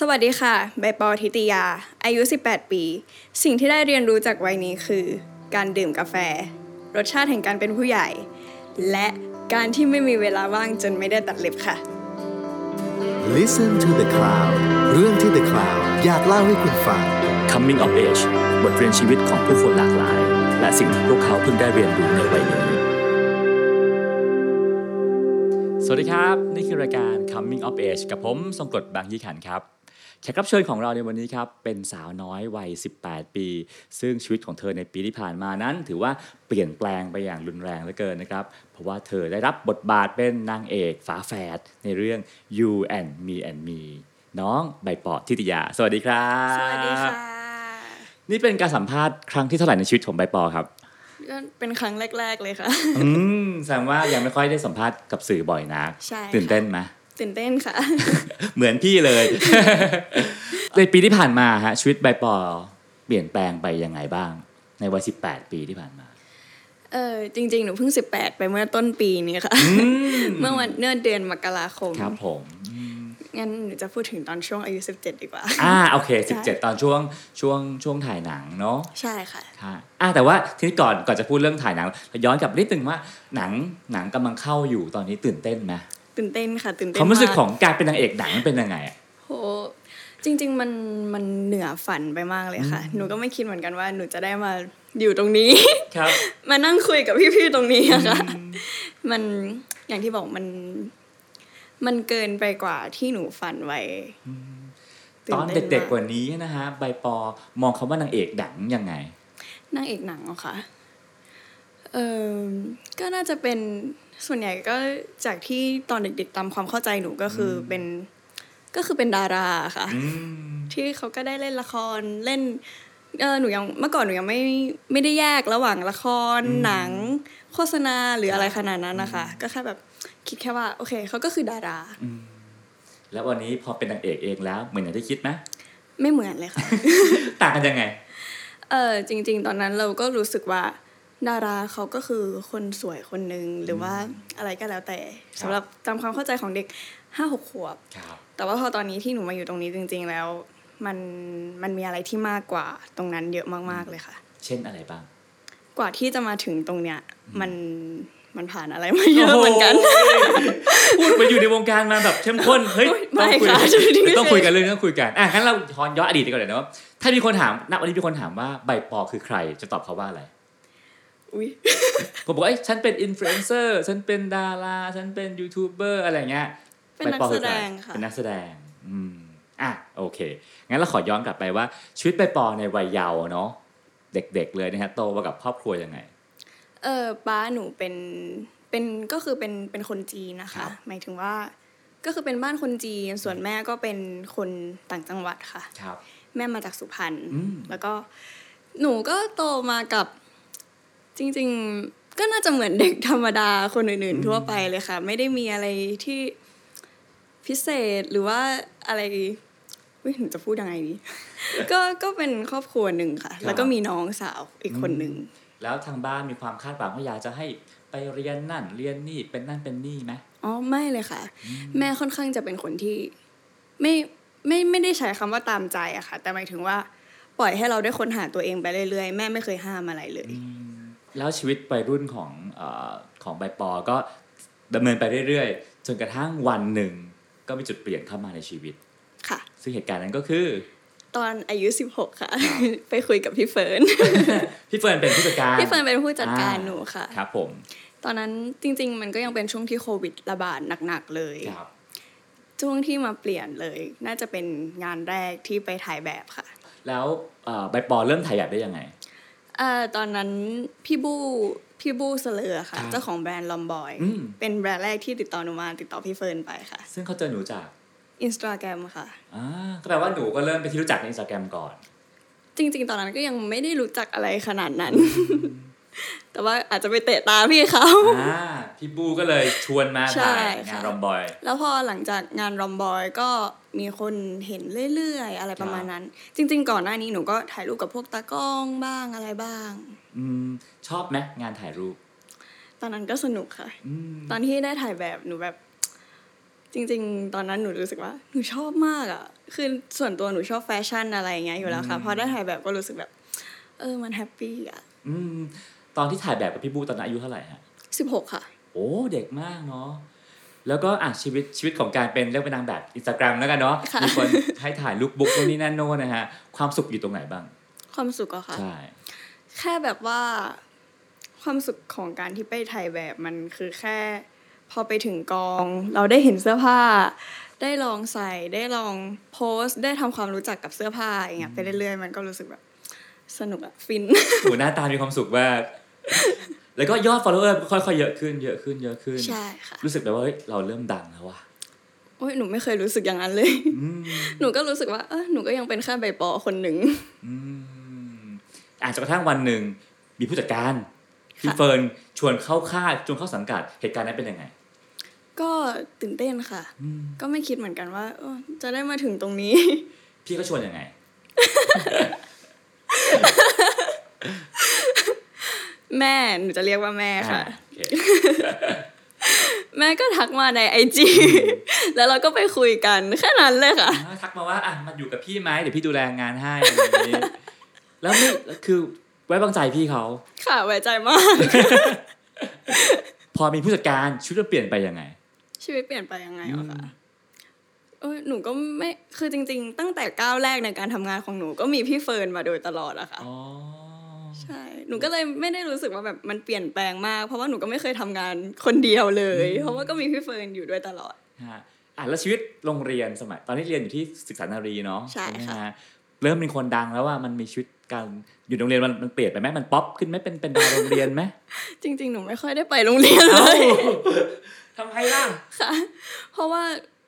สวัสดีค่ะ ใบปอทิติยา อายุ 18 ปี สิ่งที่ได้เรียนรู้จากวัยนี้คือ การดื่มกาแฟ รสชาติแห่งการเป็นผู้ใหญ่ และการที่ไม่มีเวลาว่างจนไม่ได้ตัดเล็บค่ะ Listen to the Cloud เรื่องที่ The Cloud อยากเล่าให้คุณฟัง Coming of Age บทเรียนชีวิตของผู้คนหลากหลาย และสิ่งที่พวกเขาเพิ่งได้เรียนรู้ในวัยนี้ สวัสดีครับ นี่คือรายการ Coming of Age กับผมทรงกรดบางยี่ขันครับ แขกรับเชิญของเราในวันนี้ครับเป็นสาวน้อยวัย 18 ปี ซึ่งชีวิตของเธอในปีที่ผ่านมานั้น ถือว่าเปลี่ยนแปลงไปอย่างรุนแรงเหลือเกินนะครับ เพราะว่าเธอได้รับบทบาทเป็นนางเอกฝาแฝดในเรื่อง You and Me and Me น้องใบปอทิติยา สวัสดีครับ สวัสดีค่ะ นี่เป็นการสัมภาษณ์ครั้งที่เท่าไหร่ในชีวิตของใบปอครับก็เป็นครั้งแรก ๆ เลยค่ะ อืมแสดงว่ายังไม่ค่อยได้สัมภาษณ์กับสื่อบ่อยนักใช่ค่ะตื่นเต้นไหม ตื่นเต้นค่ะ เหมือนพี่เลยในปีที่ผ่านมาฮะชีวิตใบปอเปลี่ยนแปลงไปยังไงบ้าง ในวัย18ปีที่ผ่านมา เออจริง ๆ หนูเพิ่ง18ไปเมื่อต้นปีนี้ค่ะ เมื่อวันเนื่อเดือนมกราคมครับผมงั้นหนูจะพูดถึงตอนช่วงอายุ 17 ดีกว่า อ่าโอเคใช่17 ตอนช่วงช่วงช่วงถ่ายหนังเนาะใช่ค่ะค่ะอ่าแต่ว่าทีนี้ก่อนก่อนจะพูดเรื่องถ่ายหนังเราย้อนกลับนิดนึงว่าหนังหนังกำลังเข้าอยู่ตอนนี้ตื่นเต้นไหม ตื่นเต้นค่ะตื่นเต้นความรู้สึกมของการเป็นนางเอกหนังมันเป็นยังไงอะโหจริง ๆ มันมันเหนือฝันไปมากเลยค่ะ หนูก็ไม่คิดเหมือนกันว่าหนูจะได้มาอยู่ตรงนี้ครับ มานั่งคุยกับพี่ๆตรงนี้อะค่ะมันอย่างที่บอกมันมันเกินไปกว่าที่หนูฝันไว้ตอนตื่เด็กมๆกว่านี้นะฮะใบปอมองคำว่านางเอกหนังยังไงนางเอกหนังเหรอคะ เออก็น่าจะเป็นส่วนใหญ่ก็จากที่ตอนเด็กๆตามความเข้าใจหนูก็คืออเป็นก็คือเป็นดาราค่ะอืมที่เขาก็ได้เล่นละครเล่นเออหนูยังเมื่อก่อนหนูยังไม่ไม่ได้แยกระหว่างละครหนัง โฆษณาหรืออะไรขนาดนั้นนะคะ ก็แค่แบบคิดแค่ว่า โอเคเขาก็คือดาราแล้ววันนี้พอเป็นนางเอกเองแล้วเหมือนอย่างที่คิดไหมไม่เหมือนเลยค่ะ ต่างกันยังไง เออจริง ๆ ตอนนั้นเราก็รู้สึกว่า ดาราเขาก็คือคนสวยคนหนึ่งหรือว่าอะไรก็แล้วแต่สำหรับตามความเข้าใจของเด็กห้าหกขวบครับแต่ว่าพอตอนนี้ที่หนูมาอยู่ตรงนี้จริง ๆ แล้วมันมันมีอะไรที่มากกว่าตรงนั้นเยอะมากๆเลยค่ะ เช่นอะไรบ้าง กว่าที่จะมาถึงตรงเนี้ยมันมันผ่านอะไรมาเยอะเหมือนกันโอ้ยพูดไปอยู่ในวงการมาแบบเข้มข้นเฮ้ยไม่ต้องคุยค่ะไม่ใช่ต้องคุยกันเรื่องนี้ต้องคุยกันอะงั้นเราย้อนย้อนอดีตดีกว่อนเลยนะว่าถ้ามีคนถามณวันนี้มีคนถามว่าใบปอคือใครจะตอบเขาว่าอะไร อุ้ยผมบอกว่าเอ้ยฉันเป็นอินฟลูเอนเซอร์ฉันเป็นดาราฉันเป็นยูทูบเบอร์อะไรเงี้ยเป็นนักใบปอแสคือดใรงค่ะเป็นนักแสดง อืมอะโอเค งั้นเราขอย้อนกลับไปว่า ชีวิตใบปอในวัยเยาว์เนาะเด็กๆเลยนะฮะโตมากับครอบครัวยังไง เออป้าหนูเป็นเป็นก็คือเป็นเป็นคนจีนนะครัคะบหมายถึงว่าก็คือเป็นบ้านคนจีนส่วนแม่ก็เป็นคนต่างจังหวัดค่ะครับ แม่มาจากสุพรรณอืมแล้วก็หนูก็โตมากับ จริง ๆ ก็น่าจะเหมือนเด็กธรรมดาคนอื่นๆ ทั่วไปเลยค่ะ ไม่ได้มีอะไรที่พิเศษหรือว่าอะไรอุ้ยหนูจะพูดยังไงดีก็ก็เป็นครอบครัวหนึ่งค่ะครับแล้วก็มีน้องสาวอีกคนหนึ่งแล้วทางบ้านมีความคาดหวังว่าอยากจะให้ไปเรียนนั่นเรียนนี่เป็นนั่นเป็นนี่ไหมอ๋อไม่เลยค่ะ แม่ค่อนข้างจะเป็นคนที่ไม่ไม่ไม่ได้ใช้คำว่าตามใจอะค่ะ แต่หมายถึงว่าปล่อยให้เราได้ค้นหาตัวเองไปเรื่อยๆ แม่ไม่เคยห้ามอะไรเลย แล้วชีวิตวัยรุ่นของเออของใบปอก็ดำเนินไปเรื่อยๆ จนกระทั่งวันหนึ่งก็มีจุดเปลี่ยนเข้ามาในชีวิต ค่ะ ซึ่งเหตุการณ์นั้นก็คือ ตอนอายุ 16 ค่ะ ไปคุยกับพี่เฟิร์น พี่เฟิร์นเป็นผู้จัดการ พี่เฟิร์นเป็นผู้จัดการหนูค่ะ ครับผม ตอนนั้นจริง ๆ มันก็ยังเป็นช่วงที่โควิดระบาดหนักๆเลยครับช่วงที่มาเปลี่ยนเลย น่าจะเป็นงานแรกที่ไปถ่ายแบบค่ะ แล้วเอ่อใบปอเริ่มถ่ายแบบได้ยังไง เอ่อตอนนั้นพี่บู้ พี่บู้ Slur ค่ะครับเจ้าของแบรนด์ Rompboy อืม เป็นแบรนด์แรกที่ติดต่อหนูมาติดต่อพี่เฟิร์นไปค่ะซึ่งเขาเจอหนูจากอินสตาแกรมค่ะ อ่าก็แปลว่าหนูก็เริ่มเป็นที่รู้จักในอินสตาแกรมก่อน จริง ๆ ตอนนั้นก็ยังไม่ได้รู้จักอะไรขนาดนั้น แต่ว่าอาจจะไปเตะตาพี่เขาอ่าพี่บู้ก็เลยชวนมาใช่ถ่ายค่ะงาน Rompboy แล้วพอหลังจากงาน Rompboy ก็มีคนเห็นเรื่อยๆ อะไรประมาณนั้น จริง ๆ ก่อนหน้านี้หนูก็ถ่ายรูปกับพวกตากล้องบ้างอะไรบ้าง อืมชอบไหมงานถ่ายรูป ตอนนั้นก็สนุกค่ะอืมตอนที่ได้ถ่ายแบบหนูแบบ จริง ๆ ตอนนั้นหนูรู้สึกว่า หนูชอบมากอะ คือส่วนตัวหนูชอบแฟชั่นอะไรอย่างเงี้ยอยู่แล้วค่ะ พอได้ถ่ายแบบก็รู้สึกแบบ เออมัน happy อะ อืม ตอนที่ถ่ายแบบกับพี่บู้ตอนนั้นอายุเท่าไหร่ฮะสิบหกค่ะ โอ้เด็กมากเนาะแล้วก็อะชีวิตชีวิตของการเป็นเรียกเป็นนางแบบอินสตาแกรมแล้วกันเนาะค่ะมีคนให้ถ่าย lookbook โน่นนี่นั่นโน่นนะฮะความสุขอยู่ตรงไหนบ้าง ความสุขอะค่ะใช่แค่แบบว่าความสุขของการที่ไปถ่ายแบบมันคือแค่ พอไปถึงกอง เราได้เห็นเสื้อผ้า ได้ลองใส่ได้ลอง pose ได้ทำความรู้จักกับเสื้อผ้าอย่างเงี้ยไปเรื่อยๆ มันก็รู้สึกแบบสนุกอะฟินโหหน้าตามีความสุขมาก แล้วก็ยอด follower ก็ค่อยๆเยอะขึ้นเยอะขึ้นเยอะขึ้น ใช่ค่ะ รู้สึกแบบว่าเฮ้ยเราเริ่มดังแล้วว่ะโอ้ยหนูไม่เคยรู้สึกอย่างนั้นเลยอืมหนูก็รู้สึกว่าเออหนูก็ยังเป็นแค่ใบปอคนหนึ่งอืมอาจจะกระทั่งวันหนึ่งมีผู้จัดการพี่ค่ะเฟิร์นชวนเข้าค่ายชวนเข้าสังกัดเหตุการณ์นั้นเป็นยังไง ก็ตื่นเต้นค่ะอืมก็ไม่คิดเหมือนกันว่าเออจะได้มาถึงตรงนี้ พี่ก็ชวนยังไง แม่หนูจะเรียกว่าแม่ค่ะอ่าโอเคแม่ก็ทักมาในไอจีแล้วเราก็ไปคุยกันแค่นั้นเลยค่ะอ่าทักมาว่าอะมาอยู่กับพี่ไหมเดี๋ยวพี่ดูแลงานให้อะไรอย่างนี้แล้วไม่คือไว้วางใจพี่เขา ค่ะไว้ใจมาก พอมีผู้จัดการชีวิตมันเปลี่ยนไปยังไง ชีวิตเปลี่ยนไปยังไงอะคะเออหนูก็ไม่คือจริง ๆ ตั้งแต่ก้าวแรกในการทำงานของหนูก็มีพี่เฟิร์นมาโดยตลอดอะค่ะอ๋อ ใช่ หนูก็เลยไม่ได้รู้สึกว่าแบบมันเปลี่ยนแปลงมาก เพราะว่าหนูก็ไม่เคยทำงานคนเดียวเลย เพราะว่าก็มีพี่เฟิร์นอยู่ด้วยตลอดฮะอะแล้วชีวิตโรงเรียนสมัย ตอนนี้เรียนอยู่ที่ศึกษานารีเนาะใช่ไหมค่ะฮเริ่มเป็นคนดังแล้วว่ามันมีชีวิตการอยู่โรงเรียนมันมันเปลี่ยนไปไหมมันป๊อปขึ้นไหมเป็นเป็นดาวโรงเรียนไหมจริง ๆ หนูไม่ค่อยได้ไปโรงเรียนเลย อ้าว ทำไมล่ะค่ะ เพราะว่า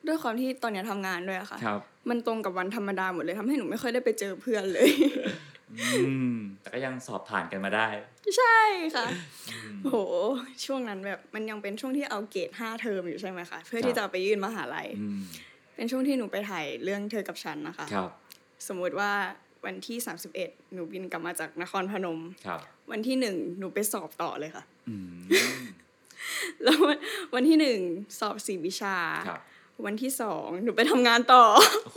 ด้วยความที่ตอนเนี้ยทำงานด้วยอะค่ะครับมันตรงกับวันธรรมดาหมดเลยทำให้หนูไม่ค่อยได้ไปเจอเพื่อนเลยอืม แต่ก็ยังสอบผ่านกันมาได้ ใช่ค่ะโหช่วงนั้นแบบมันยังเป็นช่วงที่เอาเกรดห้าเทอมอยู่ใช่ไหมคะเพื่อที่จะเอาไปยื่นมหาลัยอืมเป็นช่วงที่หนูไปถ่ายเรื่องเธอกับฉันนะคะครับ สมมุติว่าวันที่ 31 หนูบินกลับมาจากนครพนมครับ วันที่หนึ่งหนูไปสอบต่อเลยค่ะอืมแล้ววันวันที่หนึ่งสอบสี่วิชาครับ วันที่สองหนูไปทำงานต่อ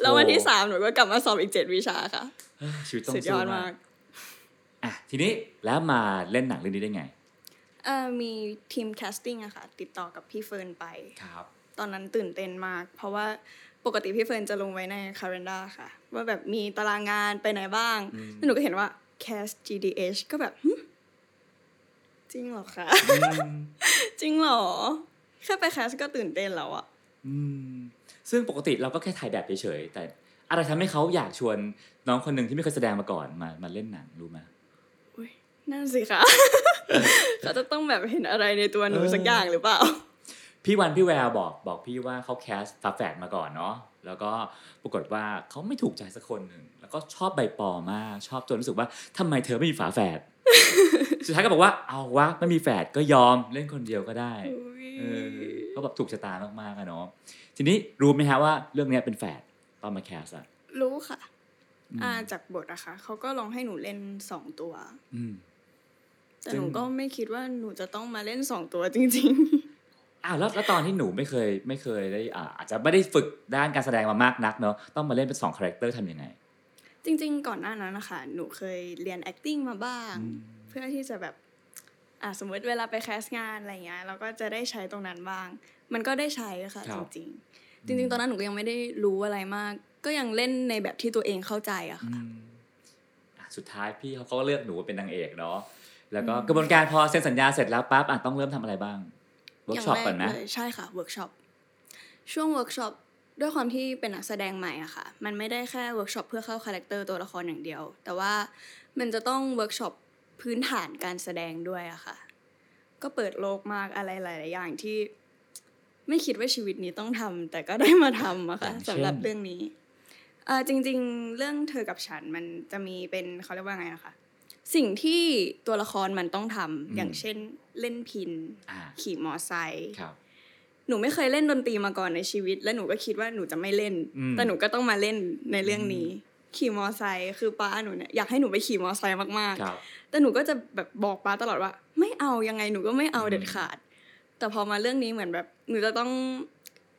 แล้ววันที่สามหนูก็กลับมาสอบอีกเจ็ดวิชาค่ะเอ้ยชีวิตต้องสู้ สุดยอดมากมากอะทีนี้แล้วมาเล่นหนังเรื่องนี้ได้ไงเอ่อมีทีม casting อะค่ะ ติดต่อกับพี่เฟิร์นไปครับ ตอนนั้นตื่นเต้นมาก เพราะว่าปกติพี่เฟิร์นจะลงไว้ใน calendar ค่ะ ว่าแบบมีตารางงานไปไหนบ้างอืมแล้วหนูก็เห็นว่า cast GDH ก็แบบหึจริงเหรอคะอืมจริงเหรอ แค่ไปแคสก็ตื่นเต้นแล้วอะอืม ซึ่งปกติเราก็แค่ถ่ายแบบเฉยๆแต่อะไรทำให้เขาอยากชวนน้องคนหนึ่งที่ไม่เคยแสดงมาก่อนมามาเล่นหนังรู้ไหมอุ๊ยนั่นสิคะเขาจะต้องแบบเห็นอะไรในตัวหนูเออสักอย่างหรือเปล่า พี่วันพี่แววบอกบอกพี่ว่าเขาแคสฝาแฝดมาก่อนเนาะแล้วก็ปรากฏว่าเขาไม่ถูกใจสักคนหนึ่งแล้วก็ชอบใบปอมากชอบจนรู้สึกว่าทำไมเธอไม่มีฝาแฝดสุดท้ายก็บอกว่าเอาวะไม่มีแฝดก็ยอมเล่นคนเดียวก็ได้เออ ก็แบบถูกชะตามากๆอะเนาะทีนี้รู้ไหมฮะว่าเรื่องเนี้ยเป็นแฝดตอนมาแคสอะรู้ค่ะอืมอ่าจากบทอะค่ะเขาก็ลองให้หนูเล่นสองตัว อืมแต่ซึ่งหนูก็ไม่คิดว่าหนูจะต้องมาเล่นสองตัวจริงอ้าวแล้วแล้วตอนที่หนูไม่เคยไม่เคยได้อ่าอาจจะไม่ได้ฝึกด้านการแสดงมามากนักเนาะต้องมาเล่นเป็นสอง character ทำยังไงๆจริง ๆ ก่อนหน้านั้นนะคะหนูเคยเรียน acting มาบ้างอืมเพื่อที่จะแบบ อ่าสมมติเวลาไป cast งานอะไรเงี้ยเราก็จะได้ใช้ตรงนั้นบ้าง มันก็ได้ใช้ค่ะครั จริงๆ จริง ๆ ตอนนั้นหนูก็ยังไม่ได้รู้อะไรมาก ก็ยังเล่นในแบบที่ตัวเองเข้าใจอะอืม ค่ะ อะสุดท้ายพี่เขาก็เลือกหนูเป็นนางเอกเนาะแล้วก็กระบวนการพอเซ็นสัญญาเสร็จแล้วปั๊บอะต้องเริ่มทำอะไรบ้างเวิร์กช็อปก่อนนะเลยใช่ค่ะเวิร์กช็อปช่วงเวิร์กช็อปด้วยความที่เป็นนักแสดงใหม่อะค่ะ มันไม่ได้แค่เวิร์กช็อปเพื่อเข้า character ตัวละครอย่างเดียว แต่ว่ามันจะต้องเวิร์กช็อป พื้นฐานการแสดงด้วยอะค่ะ ก็เปิดโลกมากอะไรหลาย ๆ อย่างที่ ไม่คิดว่าชีวิตนี้ต้องทำแต่ก็ได้มาทำอะค่ะอย่างเช่นสำหรับเรื่องนี้เอ่อจริง ๆ เรื่องเธอกับฉันมันจะมีเป็นเขาเรียกว่าไงอะคะสิ่งที่ตัวละครมันต้องทำอย่างเช่นเล่นพินอ่าขี่มอไซค์ครับหนูไม่เคยเล่นดนตรีมาก่อนในชีวิต และหนูก็คิดว่าหนูจะไม่เล่นอืมแต่หนูก็ต้องมาเล่นในเรื่องนี้ ขี่มอไซค์คือป้าหนูเนี่ยอยากให้หนูไปขี่มอไซค์มากครับๆแต่หนูก็จะแบบบอกป้าตลอดว่า ไม่เอายังไงหนูก็ไม่เอาเด็ดขาด แต่พอมาเรื่องนี้เหมือนแบบ หนูจะต้อง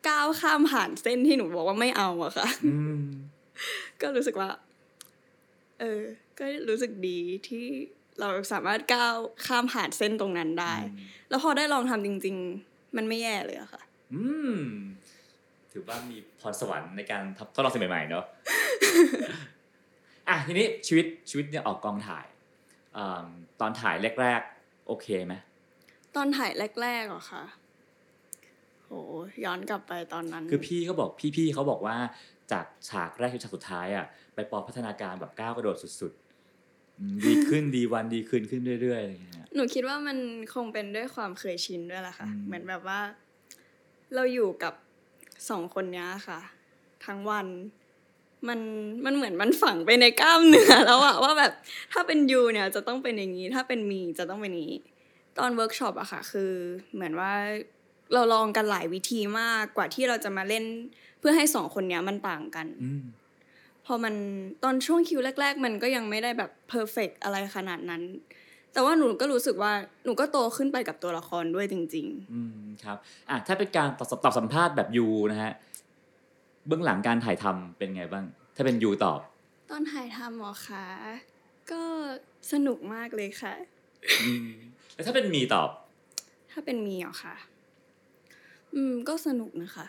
ก้าวข้ามผ่านเส้นที่หนูบอกว่าไม่เอาอะค่ะอืมก็รู้สึกว่า เออ ก็รู้สึกดีที่เราสามารถก้าวข้ามผ่านเส้นตรงนั้นได้ แล้วพอได้ลองทำจริง ๆ มันไม่แย่เลยอะค่ะ อืม ถือว่ามีพรสวรรค์ในการทำทดลองสิ่งใหม่ๆเนาะอะทีนี้ชีวิตชีวิตเนี่ยออกกองถ่ายอมตอนถ่ายแรกๆ โอเคไหมตอนถ่ายแรกๆเหรอคะโหย้อนกลับไปตอนนั้น คือพี่เขาบอกพี่ๆเขาบอกว่าจากฉากแรกจนฉากสุดท้ายอะใบปอพัฒนาการแบบก้าวกระโดดสุดๆอืมดีขึ้นดีวันดีขึ้นขึ้นเรื่อยๆอะไรอย่างเงี้ยหนูคิดว่ามันคงเป็นด้วยความเคยชินด้วยแหละค่ะอืมเหมือนแบบว่า เราอยู่กับ สองคนเนี้ยค่ะ ทั้งวัน มันมันเหมือนมันฝังไปในกล้ามเนื้อแล้วอะว่าแบบถ้าเป็นยูเนี่ยจะต้องเป็นอย่างนี้ ถ้าเป็นมีจะต้องเป็นอย่างนี้ ตอนเวิร์กช็อปอะค่ะ คือเหมือนว่าเราลองกันหลายวิธีมากกว่าที่เราจะมาเล่น เพื่อให้สองคนเนี้ยมันต่างกันอืมพอมันตอนช่วงคิวแรก ๆ มันก็ยังไม่ได้แบบเพอร์เฟกอะไรขนาดนั้น แต่ว่าหนูก็รู้สึกว่าหนูก็โตขึ้นไปกับตัวละครด้วยจริงอืมครับอะถ้าเป็นการตอบตอบสัมภาษณ์แบบยูนะฮะเบื้องหลังการถ่ายทำเป็นไงบ้าง ถ้าเป็นยูตอบๆตอนถ่ายทำหมอคะก็สนุกมากเลยค่ะอืมแล้วถ้าเป็นมีตอบ ถ้าเป็นมีเหรอคะอืม ก็สนุกนะคะ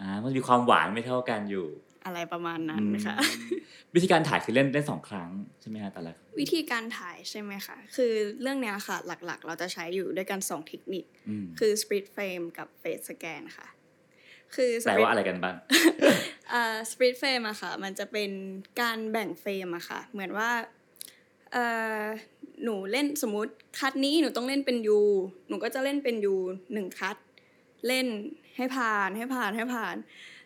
อ่ามันมีความหวานไม่เท่ากันอยู่ อะไรประมาณนั้นนะคะอืมวิธีการถ่ายคือเล่นเล่นสองครั้งใช่ไหมฮะแต่ละวิธีการถ่ายใช่ไหมคะคือเรื่องเนี้ยค่ะ หลักๆ เราจะใช้อยู่ด้วยกันสองเทคนิคอืมคือ split frame กับ face scan ค่ะ คือแปล split ว่าอะไรกันบ้างอ่า split frame อะค่ะ มันจะเป็นการแบ่งเฟรมอะค่ะ เหมือนว่าเอ่อหนูเล่นสมมุติคัดนี้หนูต้องเล่นเป็นยูหนูก็จะเล่นเป็นยูหนึ่งคัดเล่นให้ผ่านให้ผ่านให้ผ่าน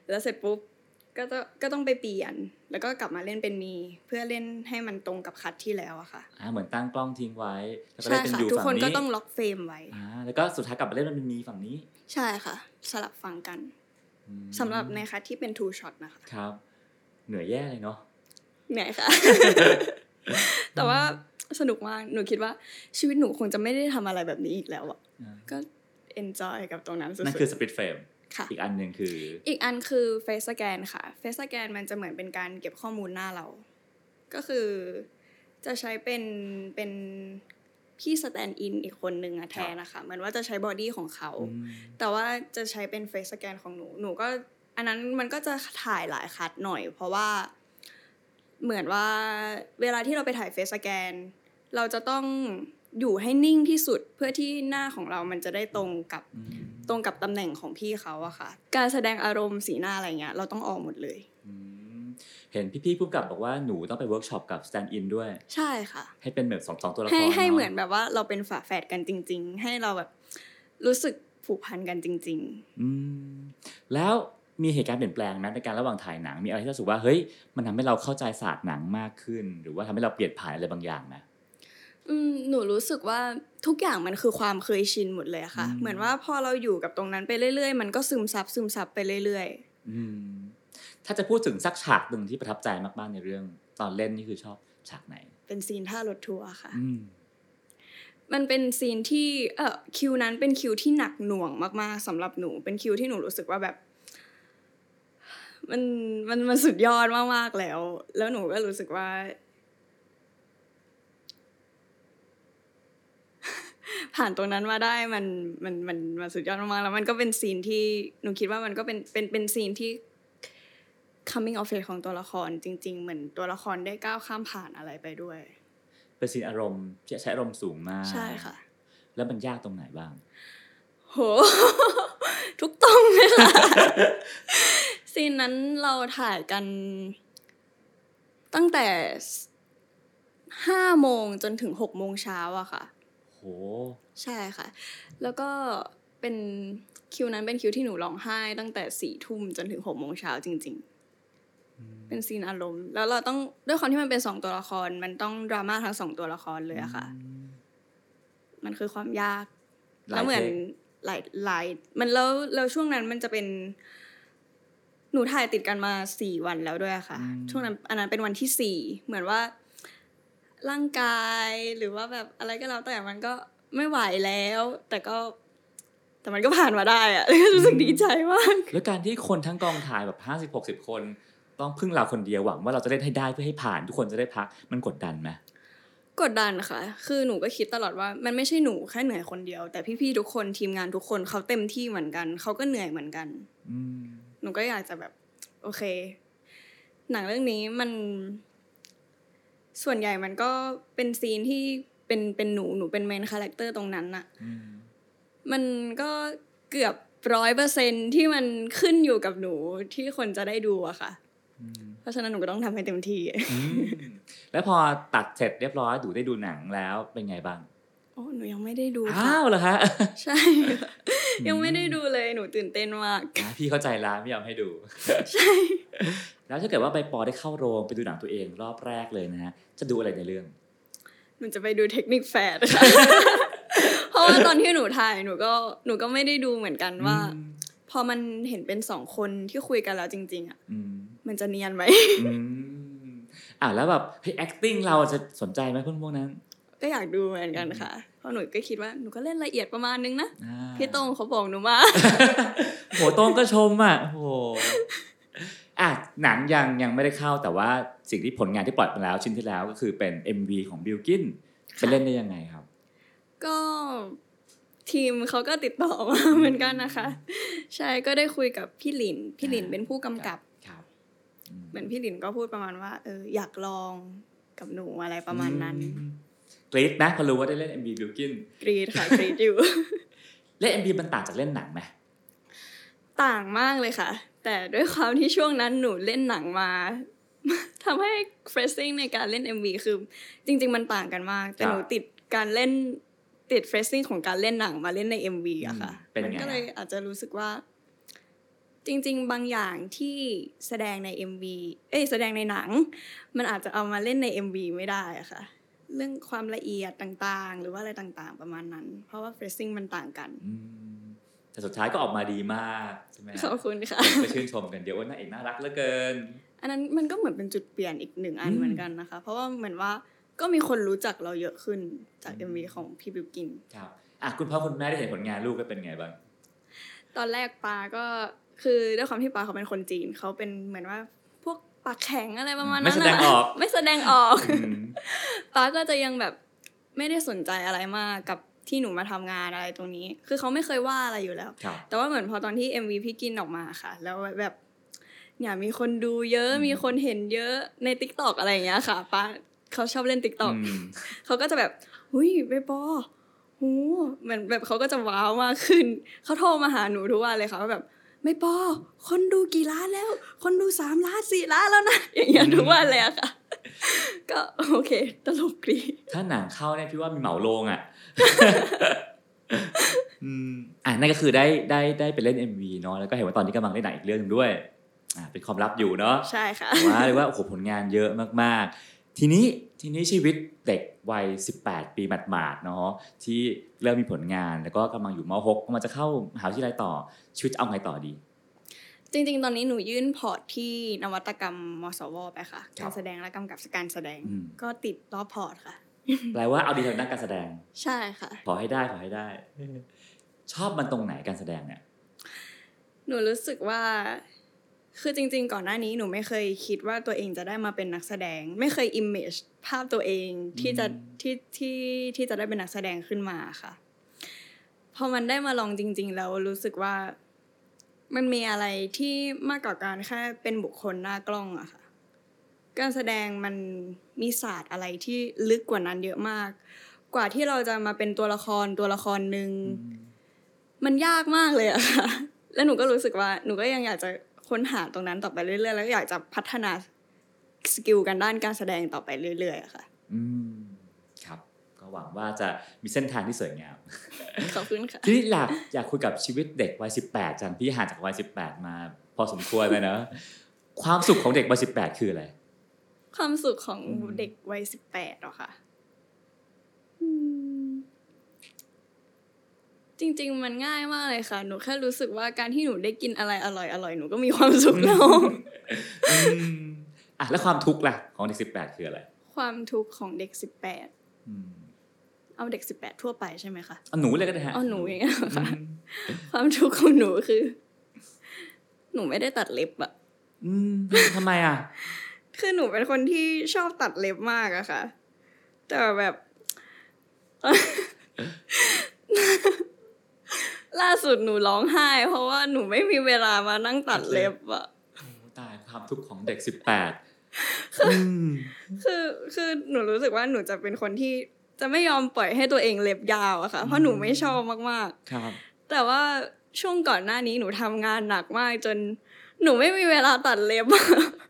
แล้วเสร็จปุ๊บ ก็ต้องก็ต้องไปเปลี่ยน แล้วก็กลับมาเล่นเป็นมี เพื่อเล่นให้มันตรงกับคัดที่แล้วอะค่ะอ่าเหมือนตั้งกล้องทิ้งไว้แล้วก็ใช่เล่นเป็นค่ะยูทุกฝั่คนงนี้ก็ต้องล็อกเฟรมไว้อ่าแล้วก็สุดท้ายกลับมาเล่นเป็นมีฝั่งนี้ ใช่ค่ะ สลับฟังกันอืมสำหรับใน cut ที่เป็น two shot นะคะครับ เหนื่อยแย่เลยเนาะเหนื่อยค่ะ แต่ว่าสนุกมาก หนูคิดว่าชีวิตหนูคงจะไม่ได้ทำอะไรแบบนี้อีกแล้วอะอ่าก็ enjoy กับตรงนั้นสุดนั่นคือสปิดเฟรมๆค่ะ อีกอันหนึ่งคือ อีกอันคือ face scan ค่ะ face scan มันจะเหมือนเป็นการเก็บข้อมูลหน้าเรา ก็คือจะใช้เป็นเป็นพี่ stand-in อีกคนหนึ่งอะแทนนะคะเหมือนว่าจะใช้ body ของเขาอืมแต่ว่าจะใช้เป็น face scan ของหนู หนูก็อันนั้นมันก็จะถ่ายหลาย cut หน่อย เพราะว่าเหมือนว่าเวลาที่เราไปถ่าย face scan เราจะต้อง อยู่ให้นิ่งที่สุดเพื่อที่หน้าของเรามันจะได้ตรงกับอืมตรงกับตำแหน่งของพี่เขาอะค่ะ การแสดงอารมณ์สีหน้าอะไรเงี้ยเราต้องออกหมดเลยอืมเห็นพี่ๆผู้กำกับบอกว่าหนูต้องไปเวิร์กช็อปกับ stand-in ด้วย ใช่ค่ะ ให้เป็นแบบสองสองตัวละครให้ให้าะเหมือนแบบว่าเราเป็นฝาแฝดกันจริง ๆ ให้เราแบบรู้สึกผูกพันกันจริง ๆ อืมแล้วมีเหตุการณ์เปลี่ยนแปลงไหมในการระหว่างถ่ายหนังมีอะไรที่รู้สึกว่าเฮ้ยมันทำให้เราเข้าใจศาสตร์หนังมากขึ้น หรือว่าทำให้เราเปลี่ยนผ่านอะไรบางอย่างไหมอืม หนูรู้สึกว่าทุกอย่างมันคือความเคยชินหมดเลยอะค่ะอืมเหมือนว่าพอเราอยู่กับตรงนั้นไปเรื่อยๆ มันก็ซึมซับซึมซับไปเรื่อยอืมถ้าจะพูดถึงสักฉากหนึ่งที่ประทับใจมากๆในเรื่อง ตอนเล่นนี่คือชอบฉากไหนๆเป็น scene ท่ารถทัวร์ค่ะอืมมันเป็น scene ที่เออคิวนั้นเป็นคิวที่หนักหน่วงมากๆสำหรับหนู เป็นคิวที่หนูรู้สึกว่าแบบ มันมันมันสุดยอดมากๆแล้ว แล้วหนูก็รู้สึกว่า ผ่านตรงนั้นมาได้มันมันมันมันสุดยอดมากๆแล้วมันก็เป็น scene ที่หนูคิดว่ามันก็เป็นเป็นเป็นซีนที่ coming of age ของตัวละครจริง ๆ เหมือนตัวละครได้ก้าวข้ามผ่านอะไรไปด้วย เป็นซีนอารมณ์ที่ใช้อารมณ์สูงมาก ใช่ค่ะ แล้วมันยากตรงไหนบ้าง โห ทุกตรงเลยค่ะซีนนั้นเราถ่ายกัน ตั้งแต่ห้าโมงจนถึงหกโมงเช้าอะค่ะ โห ใช่ค่ะ แล้วก็เป็นคิวนั้นเป็นคิวที่หนูร้องไห้ตั้งแต่สี่ทุ่มจนถึงหกโมงเช้าจริง ๆ เป็นซีนอารมณ์ แล้วเราต้องด้วยความที่มันเป็นสองตัวละคร มันต้องดราม่าทั้งสองตัวละครเลยอะค่ะ มันคือความยากหลายแล้วเหมือนเทคหลายหลายมันแล้วแล้วช่วงนั้นมันจะเป็น หนูถ่ายติดกันมาสี่วันแล้วด้วยค่ะ ช่วงนั้นอันนั้นเป็นวันที่สี่เหมือนว่า ร่างกายหรือว่าแบบอะไรก็แล้วแต่มันก็ไม่ไหวแล้ว แต่ก็ แต่มันก็ผ่านมาได้อะเลยรู้สึกดีใจมากแล้วการที่คนทั้งกองถ่ายแบบห้าสิบหกสิบคน ต้องพึ่งเราคนเดียวหวังว่าเราจะเล่นให้ได้เพื่อให้ผ่านทุกคนจะได้พักมันกดดันไหมกดดันค่ะ คือหนูก็คิดตลอดว่ามันไม่ใช่หนูแค่เหนื่อยคนเดียว แต่พี่ๆทุกคนทีมงานทุกคนเขาเต็มที่เหมือนกัน เขาก็เหนื่อยเหมือนกันอืมหนูก็อยากจะแบบ โอเค หนังเรื่องนี้มัน ส่วนใหญ่มันก็เป็น scene ที่เป็นเป็นหนูหนูเป็น main character ตรงนั้นน่ะอืมมันก็เกือบร้อยเปอร์เซ็นต์ที่มันขึ้นอยู่กับหนูที่คนจะได้ดูอะค่ะอืมเพราะฉะนั้นหนูก็ต้องทำให้เต็มที่อืมแล้วพอตัดเสร็จเรียบร้อยดูได้ดูหนังแล้วเป็นไงบ้าง โอ้หนูยังไม่ได้ดูค่ะ อ้าวเหรอคะใช่ค่ะยังไม่ได้ดูเลยหนูตื่นเต้นมากอะพี่เข้าใจร้านไม่ยอมให้ดู ใช่ แล้วถ้าเกิดว่าใบปอได้เข้าโรงไปดูหนังตัวเองรอบแรกเลยนะฮะจะดูอะไรในเรื่องหนูจะไปดูเทคนิคแฟร์ค่ะเพราะว่าตอนที่หนูถ่ายหนูก็หนูก็ไม่ได้ดูเหมือนกันว่าอืมพอมันเห็นเป็นสองคนที่คุยกันแล้วจริง ๆ อะอืมมันจะเนียนไหมอืมอะแล้วแบบเฮ้ย acting เราจะสนใจไหมพวกพวกนั้น ก็อยากดูเหมือนกันค่ะ เพราะหนูก็คิดว่าหนูก็เล่นละเอียดประมาณนึงนะอ่าพี่โต้งเขาบอกหนูมาโหโต้งก็ชมอะโอ้โหอะหนังยังยังไม่ได้เข้าแต่ว่าสิ่งที่ผลงานที่ปล่อยไปแล้วชิ้นที่แล้วก็คือเป็น MV ของบิลกินไปเล่นได้ยังไงครับ ก็ทีมเขาก็ติดต่อมาเหมือนกันนะคะ ใช่ก็ได้คุยกับพี่หลิน พี่หลินเป็นผู้กำกับครับอืมเหมือนพี่หลินก็พูดประมาณว่าเอออยากลองกับหนูอะไรประมาณนั้นอืม กรี๊ดนะพอรู้ว่าได้เล่น MV บิลกินกรี๊ดค่ะกรี๊ดอยู่ เล่น MV มันต่างจากเล่นหนังไหมต่างมากเลยค่ะ แต่ด้วยความที่ช่วงนั้นหนูเล่นหนังมาทำให้ phrasing ในการเล่น MV คือ จริง ๆ มันต่างกันมาก แต่หนูติดการเล่นติด phrasing ของการเล่นหนังมาเล่นใน MV อะค่ะเป็นไงมันก็เลยอาจจะรู้สึกว่า จริง ๆ บางอย่างที่แสดงใน MV เอ้ยแสดงในหนัง มันอาจจะเอามาเล่นใน MV ไม่ได้อะค่ะ เรื่องความละเอียดต่างๆ หรือว่าอะไรต่างๆ ประมาณนั้น เพราะว่าเฟรชซิ่งมันต่างกันอืมแต่สุดท้ายก็ออกมาดีมากใช่ไหมขอบคุณค่ะไปชื่นชมกันเดี๋ยวว่านางเอกน่ารักเหลือเกิน อันนั้นมันก็เหมือนเป็นจุดเปลี่ยนอีกหนึ่งอันอืมเหมือนกันนะคะ เพราะว่าเหมือนว่าก็มีคนรู้จักเราเยอะขึ้นจาก MV ของพี่บิวกินครับอะคุณพ่อคุณแม่ได้เห็นผลงานลูกก็เป็นไงบ้าง ตอนแรกปาก็คือด้วยความที่ปาเขาเป็นคนจีนเขาเป็นเหมือนว่าพวก ปากแข็งอะไรประมาณนั้นไม่แสดงน่ะออก ไม่แสดงออกอืมปาก็จะยังแบบไม่ได้สนใจอะไรมากกับที่หนูมาทำงานอะไรตรงนี้ คือเขาไม่เคยว่าอะไรอยู่แล้วครับแต่ว่าเหมือนพอตอนที่ MV พี่กินออกมาค่ะ แล้วแบบเนี่ยมีคนดูเยอะอืมมีคนเห็นเยอะใน t ิ k t o k อะไรอย่างเงี้ยค่ะป้าเขาชอบเล่น t ิ k t o k อืมเขาก็จะแบบ หุยเบปอหูเหมือนแบบเขาก็จะว้าวมากขึ้น เขาโทรมาหาหนูทุกวันเลยค่ะว่าแบบ ไม่ปอคนดูกี่ล้านแล้ว คนดูสามล้านสี่ล้านแล้วนะอย่างเงี้ยทุกวันเลยอะค่ะ ก็โอเค ตลกดีถ้าหนังเข้าเนี่ยพี่ว่ามีเหมาโรงอะอืมอะนั่นก็คือได้ได้ได้ไปเล่น MV เนาะแล้วก็เห็นว่าตอนนี้กำลังเล่นหนังอีกเรื่องหนึงด้วย อ่าเป็นความลับอยู่เนาะใช่ค่ะว่าเลยว่าโอ้โหผลงานเยอะมากๆ ทีนี้ทีนี้ชีวิตเด็กวัย 18 ปีหมาดๆเนาะที่เริ่มมีผลงานแล้วก็กำลังอยู่ ม.6 กำลังจะเข้ามหาวิทยาลัยต่อชีวิตจะเอาไงต่อดี จริง ๆ ตอนนี้หนูยื่น port ที่นวัตกรรมมสวไปค่ะครับการแสดงและกำกับการแสดงอืมก็ติดรอบ port ค่ะแปลว่าเอาดีทางด้านการแสดง ใช่ค่ะ ขอให้ได้ขอให้ได้ ชอบมันตรงไหนการแสดงเนี่ยหนูรู้สึกว่า คือจริง ๆ ก่อนหน้านี้หนูไม่เคยคิดว่าตัวเองจะได้มาเป็นนักแสดง ไม่เคยอิมเมจภาพตัวเองที่จะอืมที่ที่ที่จะได้เป็นนักแสดงขึ้นมาค่ะ พอมันได้มาลองจริง ๆ แล้วรู้สึกว่า มันมีอะไรที่มากกว่าการแค่เป็นบุคคลหน้ากล้องอะค่ะ การแสดงมันมีศาสตร์อะไรที่ลึกกว่านั้นเยอะมาก กว่าที่เราจะมาเป็นตัวละครตัวละครหนึ่งมันยากมากเลยอะค่ะ แล้วหนูก็รู้สึกว่า หนูก็ยังอยากจะ ค้นหาตรงนั้นต่อไปเรื่อยๆ แล้วก็อยากจะพัฒนา skill กันด้านการแสดงต่อไปเรื่อยๆอะค่ะ อืมครับ ก็หวังว่าจะมีเส้นทางที่สวยงาม ขอบคุณค่ะ ทีนี้อยากอยากคุยกับชีวิตเด็กวัยสิบแปดจังพี่ห่างจากวัยสิบแปดมา พอสมควรเลยนะความสุขของเด็กวัยสิบแปดคืออะไร ความสุขของอืมเด็กวัยสิบแปดหรอค่ะอืม จริง ๆ มันง่ายมากเลยค่ะ หนูแค่รู้สึกว่าการที่หนูได้กินอะไรอร่อยอร่อยๆหนูก็มีความสุขแล้วอืมอะแล้วความทุกข์ล่ะ ของเด็กสิบแปดคืออะไร ความทุกข์ของเด็กสิบแปดอืมเอาเด็กสิบแปดทั่วไปใช่ไหมคะเอาหนูเลยก็ได้ฮะเอาหนูอย่างเงี้ยเหรออืค่ะมความทุกข์ของหนูคือ หนูไม่ได้ตัดเล็บอะอืมทำไมอะคือหนูเป็นคนที่ชอบตัดเล็บมากอะค่ะ แต่แบบ ล่าสุดหนูร้องไห้ เพราะว่าหนูไม่มีเวลามานั่งตัดเล็บอะโอ้ตายความทุกข์ของเด็กสิบแปดคือคือหนูรู้สึกว่าหนูจะเป็นคนที่จะไม่ยอมปล่อยให้ตัวเองเล็บยาวอะค่ะ เพราะหนูไม่ชอบมากครับๆแต่ว่าช่วงก่อนหน้านี้หนูทำงานหนักมากจนหนูไม่มีเวลาตัดเล็บ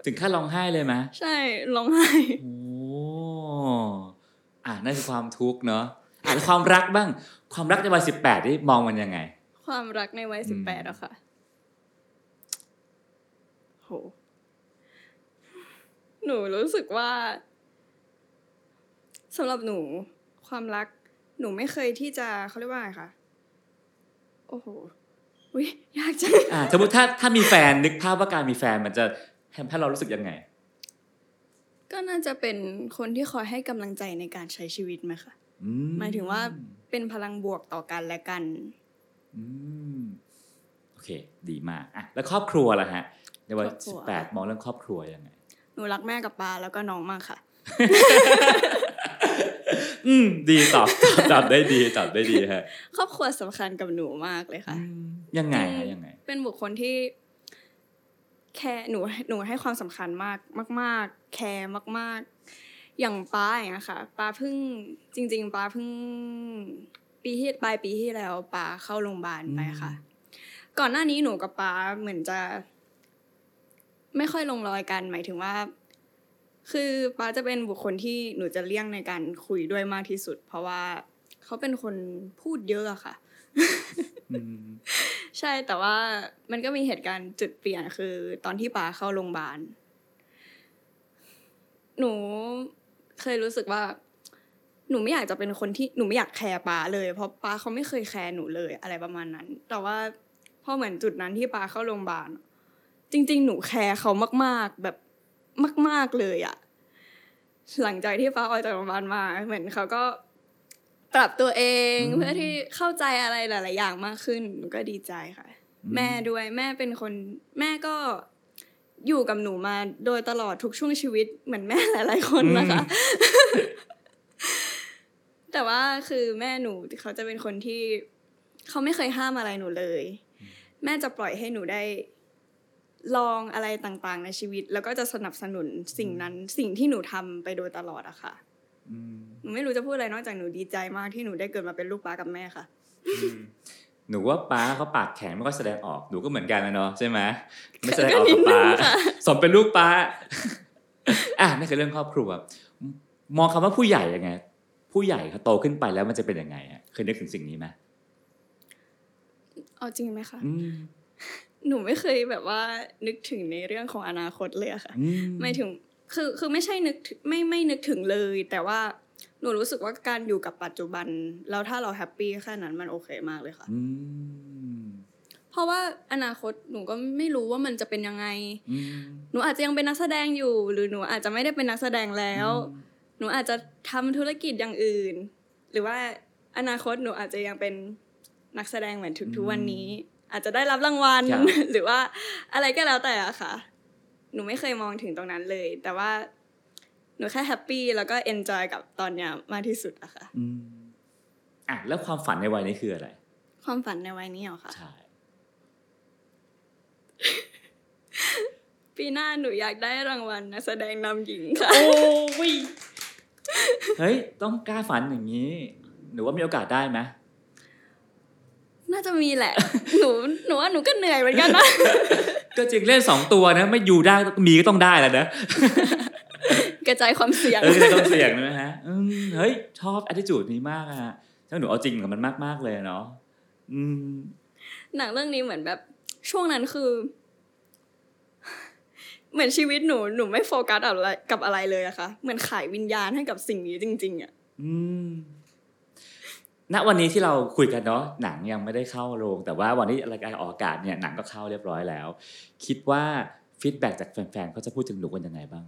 ถึงขั้นร้องไห้เลยไหมใช่ร้องไห้ โอ้อะนั่นคือความทุกข์เนาะอะแล้วความรักบ้าง ความรักในวัยสิบแปดที่มองมันยังไง ความรักในวัยอืสิบมแปดอะค่ะ โห หนูรู้สึกว่าสำหรับหนูความรัก หนูไม่เคยที่จะเขาเรียกว่าไงคะโอ้โหอุ้ยยากจังอะสมมติถ้าถ้ามีแฟนนึกภาพว่าการมีแฟนมันจะทำให้เรารู้สึกยังไง ก็น่าจะเป็นคนที่คอยให้กำลังใจในการใช้ชีวิตไหมคะอื หมายถึงว่าเป็นพลังบวกต่อกันและกันอืมโอเค ดีมากอะแล้วครอบครัวล่ะฮะในวัยครอบครัสิบวแปดมองเรื่องครอบครัวยังไงหนูรักแม่กับปาแล้วก็น้องมากค่ะ อืม ดีตอบตอบตอบได้ดีตอบได้ดีฮะครอบครัวสำคัญกับหนูมากเลยค่ะอืมยังไงฮะยังไง เป็นบุคคลที่ แคร์หนูหนูให้ความสำคัญมาก มาก ๆ แคร์มาก ๆ อย่างป้าอย่างเงี้ยค่ะป้าเพิ่งจริง ๆป้าเพิ่งปีที่ปลายปีที่แล้วป้าเข้าโรงพยาบาลไปค่ะ ก่อนหน้านี้หนูกับป้าเหมือนจะ ไม่ค่อยลงรอยกัน หมายถึงว่า คือป้าจะเป็นบุคคลที่หนูจะเลี่ยงในการคุยด้วยมากที่สุด เพราะว่าเขาเป็นคนพูดเยอะอะค่ะอืมใช่แต่ว่ามันก็มีเหตุการณ์จุดเปลี่ยนคือ ตอนที่ป้าเข้าโรงพยาบาลหนู เคยรู้สึกว่า หนูไม่อยากจะเป็นคนที่หนูไม่อยากแคร์ป้าเลย เพราะป้าเขาไม่เคยแคร์หนูเลยอะไรประมาณนั้น แต่ว่าพอเหมือนจุดนั้นที่ป้าเข้าโรงพยาบาลจริง ๆ หนูแคร์เขามากๆ แบบมาก ๆเลยอะหลังจากที่ป้าออกจากโรงพยาบาลมา เหมือนเขาก็ปรับตัวเองอืมเพื่อที่เข้าใจอะไรหลาย ๆ อย่างมากขึ้นหนูก็ดีใจค่ะ แม่ด้วยแม่เป็นคน แม่ก็ อยู่กับหนูมาโดยตลอดทุกช่วงชีวิตเหมือนแม่หลาย ๆ คนนะคะ แต่ว่าคือแม่หนูเขาจะเป็นคนที่เขาไม่เคยห้ามอะไรหนูเลย แม่จะปล่อยให้หนูได้ลองอะไรต่างๆ ในชีวิต แล้วก็จะสนับสนุนสิ่งนั้นสิ่งที่หนูทำไปโดยตลอดอะค่ะอืมหนูไม่รู้จะพูดอะไรนอกจากหนูดีใจมากที่หนูได้เกิดมาเป็นลูกป้ากับแม่ค่ะอืม หนูว่าป้าเขาปากแข็งไม่ค่อยแสดงออกหนูก็เหมือนกันนะเนาะใช่ไหมไม่แสดงออกกับป้าสมเป็นลูกป้าอะนี่คือเรื่องครอบครัว มองคำว่าผู้ใหญ่ยังไง ผู้ใหญ่เขาโตขึ้นไปแล้วมันจะเป็นยังไงอะเคยนึกถึงสิ่งนี้ไหมเอาจริงไหมคะอืมหนูไม่เคยแบบว่านึกถึงในเรื่องของอนาคตเลยอะค่ะอืไม่ถึงคือคือไม่ใช่นึกถึงไม่ไม่นึกถึงเลย แต่ว่า หนูรู้สึกว่าการอยู่กับปัจจุบัน แล้วถ้าเราแฮปปี้แค่นั้นมันโอเคมากเลยค่ะอืมเพราะว่าอนาคตหนูก็ไม่รู้ว่ามันจะเป็นยังไงอืมหนูอาจจะยังเป็นนักแสดงอยู่ หรือหนูอาจจะไม่ได้เป็นนักแสดงแล้ว หนูอาจจะทำธุรกิจอย่างอื่น หรือว่าอนาคตหนูอาจจะยังเป็นนักแสดงเหมือนทุกๆวันนี้ อาจจะได้รับรางวัลครับหรือว่าอะไรก็แล้วแต่อะค่ะ หนูไม่เคยมองถึงตรงนั้นเลย แต่ว่า หนูแค่ happy แล้วก็ enjoy กับตอนเนี้ยมากที่สุดอะค่ะอืมอะแล้วความฝันในวัยนี้คืออะไร ความฝันในวัยนี้เหรอคะใช่ปีหน้าหนูอยากได้รางวัลนักแสดงนำหญิงค่ะ โอ้ยเฮ้ย ต้องกล้าฝันอย่างนี้ หนูว่ามีโอกาสได้ไหมน่าจะมีแหละ หนูหนูว่าหนูก็เหนื่อยเหมือนกันนะ ก็จริงเล่นสองตัวนะ ไม่อยู่ได้มีก็ต้องได้แหล้วนะ กระจายความเสี่ยงเออก็ต้องเสี่ยงนะฮะอืมเฮ้ยชอบ attitude นี้มากอะถ้าหนูเอาจริงกับมันมากๆเลยเนาะอืมหนังเรื่องนี้เหมือนแบบช่วงนั้นคือ เหมือนชีวิตหนูหนูไม่โฟกัสอะไรกับอะไรเลยอะค่ะเหมือนขายวิญญาณให้กับสิ่งนี้จริง ๆอะอืมณวันนี้ที่เราคุยกันเนาะหนังยังไม่ได้เข้าโรงแต่ว่าวันนี้รายการออกอากาศเนี่ยหนังก็เข้าเรียบร้อยแล้ว คิดว่าฟีดแบ็จากแฟนๆเขาจะพูดถึงหนูกันยังไงบ้าง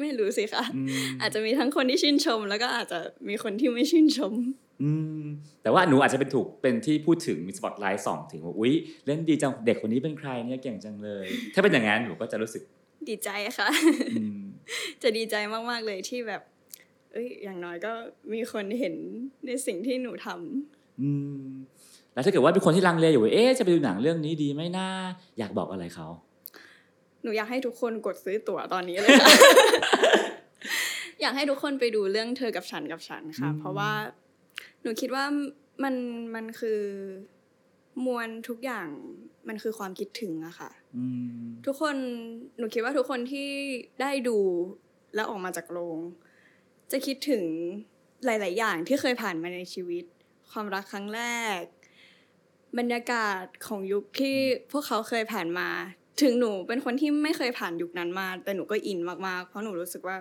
ไม่รู้สิคะอืมอาจจะมีทั้งคนที่ชื่นชม แล้วก็อาจจะมีคนที่ไม่ชื่นชมอืมแต่ว่าหนูอาจจะเป็นถูกเป็นที่พูดถึงมีสปอตไลท์ส่องถึงว่าอุ๊ยเล่นดีจังเด็กคนนี้เป็นใครเนี่ยเก่งจังเลย ถ้าเป็นอย่างนั้นหนูก็จะรู้สึกดีใจค่ะอืมจะดีใจมาก ๆ เลยที่แบบ เอ้ย อย่างน้อยก็มีคนเห็นในสิ่งที่หนูทำอืมแล้วถ้าเกิดว่าเป็นคนที่ลังเลอยู่ว่าเอ๊ะ จะไปดูหนังเรื่องนี้ดีไหมนะอยากบอกอะไรเขา หนูอยากให้ทุกคนกดซื้อตั๋วตอนนี้เลยค่ะอยากให้ทุกคนไปดูเรื่องเธอกับฉันกับฉันค่ะอืมเพราะว่า หนูคิดว่ามันมันคือมวลทุกอย่างมันคือความคิดถึงอะค่ะอืมทุกคนหนูคิดว่าทุกคนที่ได้ดูแล้วออกมาจากโรง จะคิดถึงหลาย ๆ อย่างที่เคยผ่านมาในชีวิต ความรักครั้งแรก บรรยากาศของยุคที่พวกเขาเคยผ่านมา ถึงหนูเป็นคนที่ไม่เคยผ่านยุคนั้นมา แต่หนูก็อินมากๆ เพราะหนูรู้สึกว่า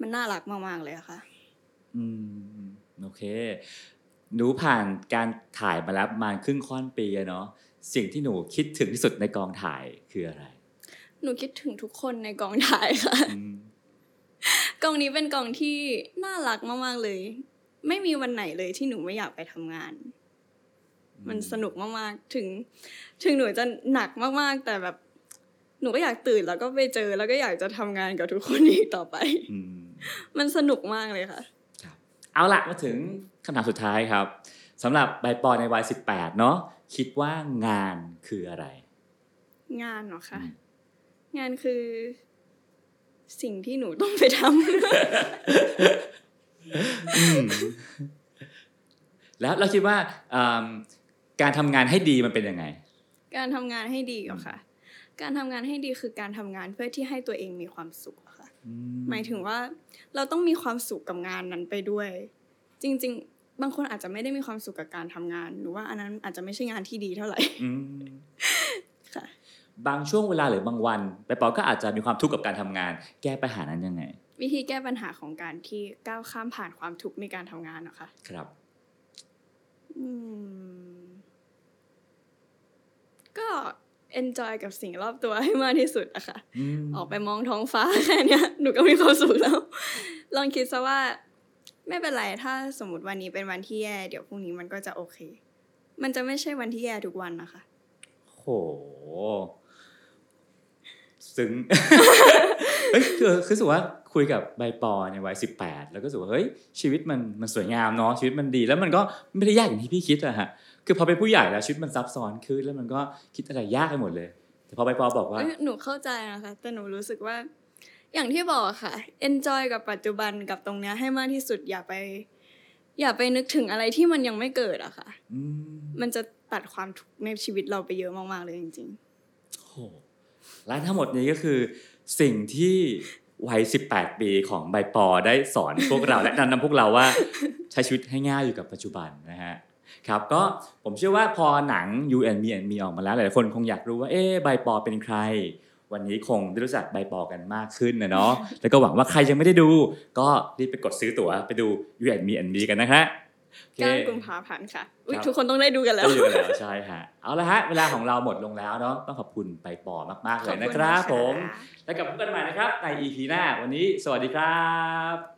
มันน่ารักมากๆเลยอะค่ะ อืมโอเค หนูผ่านการถ่ายมาแล้วประมาณครึ่งค่อนปีอะเนาะสิ่งที่หนูคิดถึงที่สุดในกองถ่ายคืออะไร หนูคิดถึงทุกคนในกองถ่ายค่ะ อืมกองนี้เป็นกองที่น่ารักมากๆเลย ไม่มีวันไหนเลยที่หนูไม่อยากไปทำงาน มันสนุกมากๆ ถึง ถึงหนูจะหนักมากๆ แต่แบบ หนูก็อยากตื่นแล้วก็ไปเจอแล้วก็อยากจะทำงานกับทุกคนอีกต่อไปอืมมันสนุกมากเลยค่ะครับเอาละมาถึงคำถามสุดท้ายครับสำหรับใบปอในวัย18เนาะคิดว่างานคืออะไร งานเหรอคะอืมงานคือ สิ่งที่หนูต้องไปทำแล้วเราคิดว่าอืม การทำงานให้ดีมันเป็นยังไง การทำงานให้ดีเหรอค่ะ การทำงานให้ดีคือการทำงานเพื่อที่ให้ตัวเองมีความสุขอะค่ะ หมายถึงว่าเราต้องมีความสุขกับงานนั้นไปด้วย จริง ๆ บางคนอาจจะไม่ได้มีความสุขกับการทำงาน หรือว่าอันนั้นอาจจะไม่ใช่งานที่ดีเท่าไหร่อืมค่ะ บางช่วงเวลาหรือบางวันใบปอก็อาจจะมีความทุกข์กับการทำงาน แก้ปัญหานั้นยังไง วิธีแก้ปัญหาของการที่ก้าวข้ามผ่านความทุกข์ในการทำงานนะคะ ครับ อืม ก็ enjoy กับสิ่งรอบตัวให้มากที่สุดอะค่ะอืมออกไปมองท้องฟ้าแค่เนี้ยหนูก็มีความสุขแล้ว ลองคิดซะว่า ไม่เป็นไร ถ้าสมมติวันนี้เป็นวันที่แย่ เดี๋ยวพรุ่งนี้มันก็จะโอเค มันจะไม่ใช่วันที่แย่ทุกวันนะคะ โห ซึ้งเฮ้ยคือคือรู้สึกว่าคุยกับใบปอในวัยสิบแปดแล้วก็รู้สึกว่าเฮ้ยชีวิตมันมันสวยงามเนาะชีวิตมันดี แล้วมันก็ไม่ได้ยากอย่างที่พี่คิดอะฮะ คือพอเป็นผู้ใหญ่แล้วชีวิตมันซับซ้อนขึ้นแล้วมันก็คิดอะไรยากไปหมดเลย แต่พอใบปอบอกว่าเอ้ยหนูเข้าใจนะคะแต่หนูรู้สึกว่า อย่างที่บอกค่ะ enjoy กับปัจจุบันกับตรงเนี้ยให้มากที่สุดอย่าไป อย่าไปนึกถึงอะไรที่มันยังไม่เกิดอะค่ะอืมมันจะตัดความทุกข์ในชีวิตเราไปเยอะมากๆเลยจริงโหและทั้งหมดนี้ก็คือสิ่งที่วัย 18 ปีของใบปอได้สอนพวกเรา และแนะนำพวกเราว่าใช้ชีวิตให้ง่ายอยู่กับปัจจุบันนะฮะ ครับก็ผมเชื่อว่าพอหนัง You and Me and Me ออกมาแล้วหลายๆคนคงอยากรู้ว่าเอ๊ะใบปอเป็นใคร วันนี้คงได้รู้จักใบปอกันมากขึ้นนะเนาะแล้วก็หวังว่าใครยังไม่ได้ดู ก็รีบไปกดซื้อตั๋วไปดู You and Me and Me กันนะฮะโอๆเคก้านกุมภาพันธ์ค่ะอุ๊ยครับทุกคนต้องได้ดูกันแล้วได้อยู่กันแล้วใช่ฮะเอาละฮะเวลาของเราหมดลงแล้วเนาะต้องขอบคุณใบปอมากๆเลยนะครับขอบคุณผมนะคะแล้วกลับมาพบกันใหม่นะครับใน EP หน้าวันนี้ สวัสดีครับ